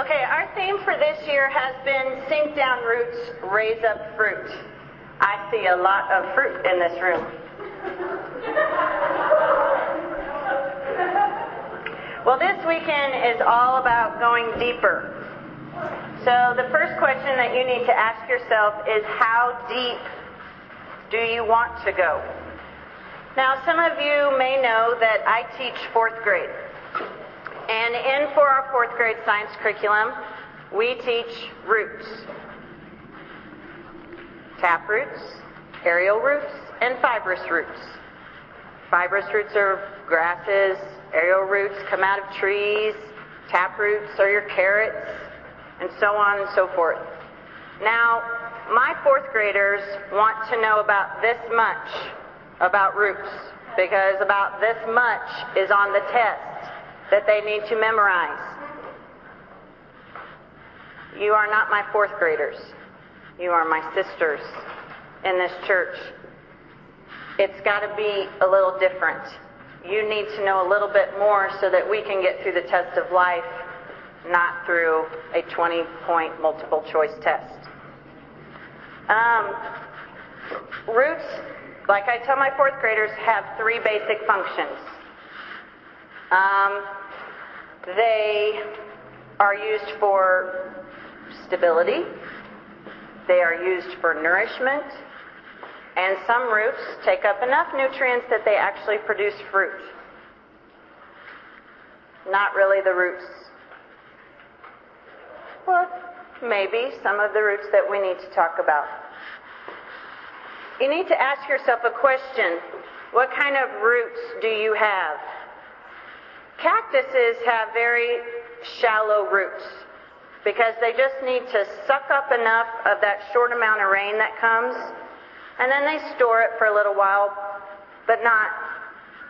Okay, our theme for this year has been sink down roots, raise up fruit. I see a lot of fruit in this room. Well, this weekend is all about going deeper. So, the first question that you need to ask yourself is how deep do you want to go? Now, some of you may know that I teach fourth grade. And in for our fourth grade science curriculum, we teach roots. Tap roots, aerial roots, and fibrous roots. Fibrous roots are grasses, aerial roots come out of trees, tap roots are your carrots, and so on and so forth. Now, my fourth graders want to know about this much about roots because about this much is on the test that they need to memorize. You are not my fourth graders. You are my sisters in this church. It's got to be a little different. You need to know a little bit more so that we can get through the test of life, not through a 20 point multiple choice test. Um, roots, like I tell my fourth graders, have three basic functions. Um, they are used for stability, they are used for nourishment, and some roots take up enough nutrients that they actually produce fruit. Not really the roots. Well, maybe some of the roots that we need to talk about. You need to ask yourself a question. What kind of roots do you have? Cactuses have very shallow roots because they just need to suck up enough of that short amount of rain that comes, and then they store it for a little while, but not,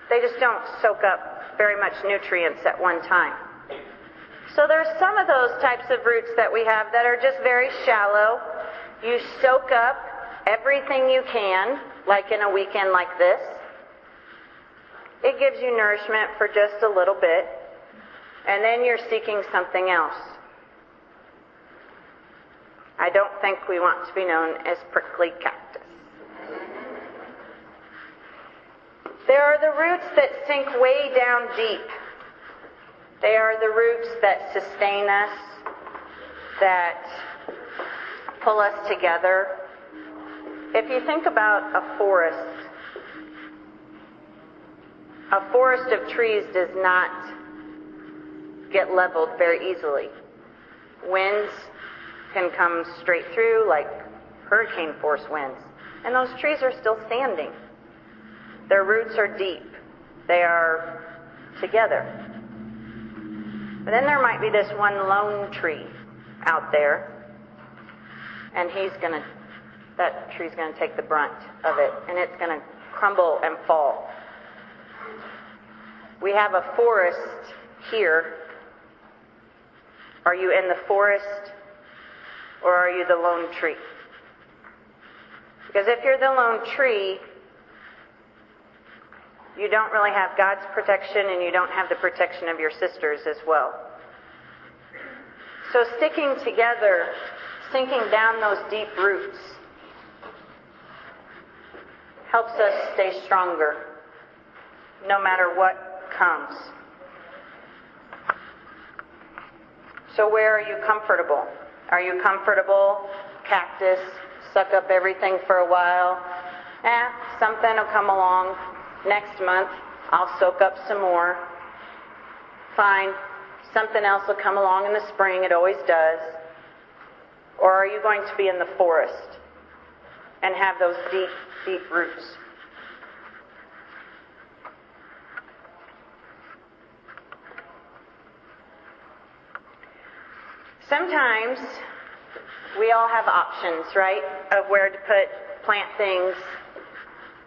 they just don't soak up very much nutrients at one time. So there's some of those types of roots that we have that are just very shallow. You soak up everything you can, like in a weekend like this. It gives you nourishment for just a little bit, and then you're seeking something else. I don't think we want to be known as prickly cactus. There are the roots that sink way down deep. They are the roots that sustain us, that pull us together. If you think about a forest, a forest of trees does not get leveled very easily. Winds can come straight through like hurricane force winds, and those trees are still standing. Their roots are deep. They are together. But then there might be this one lone tree out there, and he's going to, that tree's going to take the brunt of it, and it's going to crumble and fall. We have a forest here. Are you in the forest or are you the lone tree? Because if you're the lone tree, you don't really have God's protection and you don't have the protection of your sisters as well. So sticking together, sinking down those deep roots, helps us stay stronger no matter what comes. So, where are you comfortable? Are you comfortable? Cactus, suck up everything for a while. Eh, something will come along next month. I'll soak up some more. Fine. Something else will come along in the spring. It always does. Or are you going to be in the forest and have those deep, deep roots? Sometimes we all have options, right, of where to put plant things.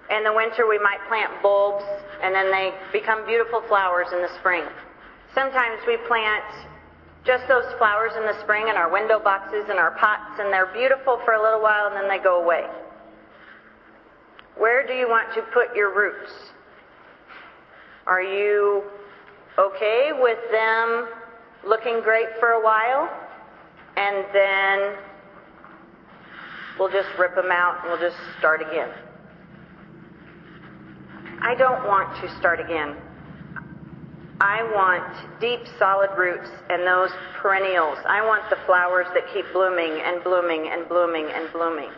In the winter, we might plant bulbs, and then they become beautiful flowers in the spring. Sometimes we plant just those flowers in the spring in our window boxes and our pots, and they're beautiful for a little while, and then they go away. Where do you want to put your roots? Are you okay with them looking great for a while, and then we'll just rip them out and we'll just start again. I don't want to start again. I want deep, solid roots and those perennials. I want the flowers that keep blooming and blooming and blooming and blooming.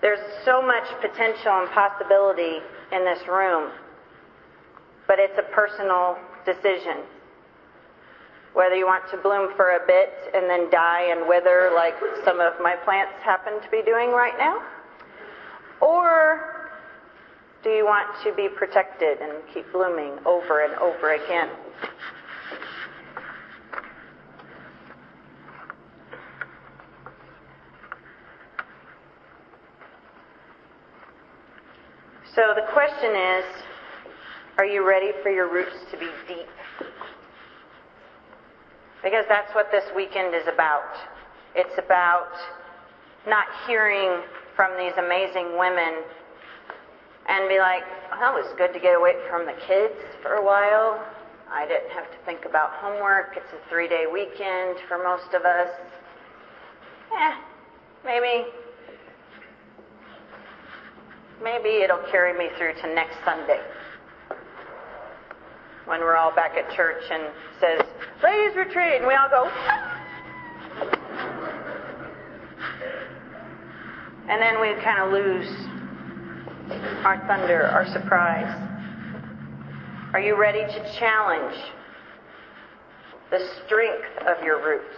There's so much potential and possibility in this room, but it's a personal decision. Whether you want to bloom for a bit and then die and wither like some of my plants happen to be doing right now, or do you want to be protected and keep blooming over and over again? So the question is, are you ready for your roots to be deep? Because that's what this weekend is about. It's about not hearing from these amazing women and be like, oh, it was good to get away from the kids for a while. I didn't have to think about homework. It's a three day weekend for most of us. Eh, maybe maybe it'll carry me through to next Sunday when we're all back at church and says, ladies retreat, and we all go, and then we kind of lose our thunder, our surprise. Are you ready to challenge the strength of your roots?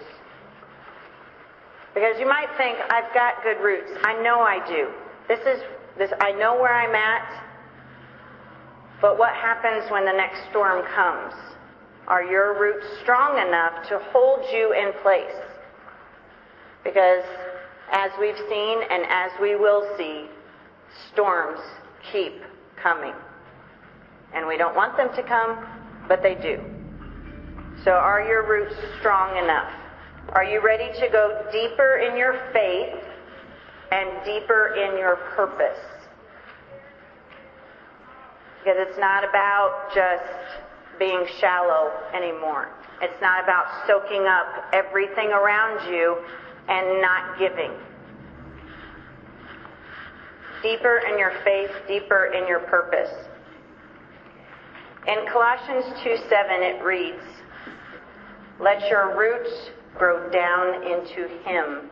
Because you might think, I've got good roots. I know I do. This is this, I know where I'm at, but what happens when the next storm comes? Are your roots strong enough to hold you in place? Because as we've seen and as we will see, storms keep coming. And we don't want them to come, but they do. So are your roots strong enough? Are you ready to go deeper in your faith and deeper in your purpose? Because it's not about just being shallow anymore. It's not about soaking up everything around you and not giving. Deeper in your faith, deeper in your purpose. In Colossians 2 7, it reads, Let your roots grow down into Him,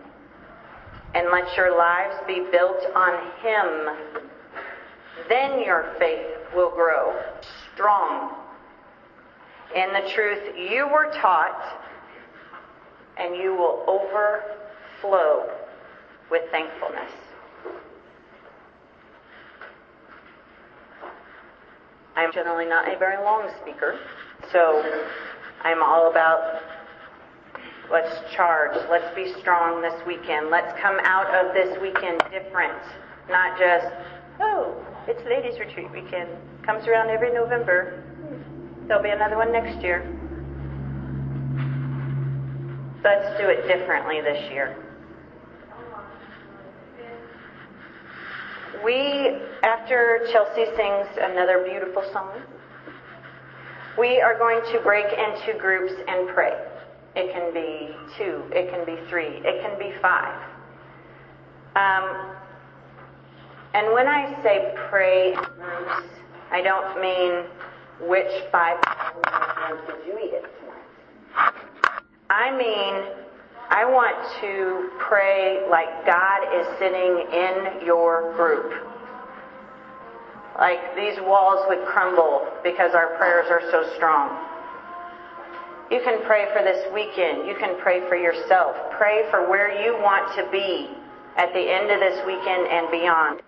and let your lives be built on Him. Then your faith will grow strong in the truth you were taught, and you will overflow with thankfulness. I'm generally not a very long speaker, so I'm all about let's charge, let's be strong this weekend, let's come out of this weekend different, not just, oh, it's ladies' retreat weekend. Comes around every November. There'll be another one next year. Let's do it differently this year. We, after Chelsea sings another beautiful song, we are going to break into groups and pray. It can be two, it can be three, it can be five. Um, and when I say pray groups, I don't mean which five did you eat it tonight. I mean, I want to pray like God is sitting in your group. Like these walls would crumble because our prayers are so strong. You can pray for this weekend. You can pray for yourself. Pray for where you want to be at the end of this weekend and beyond.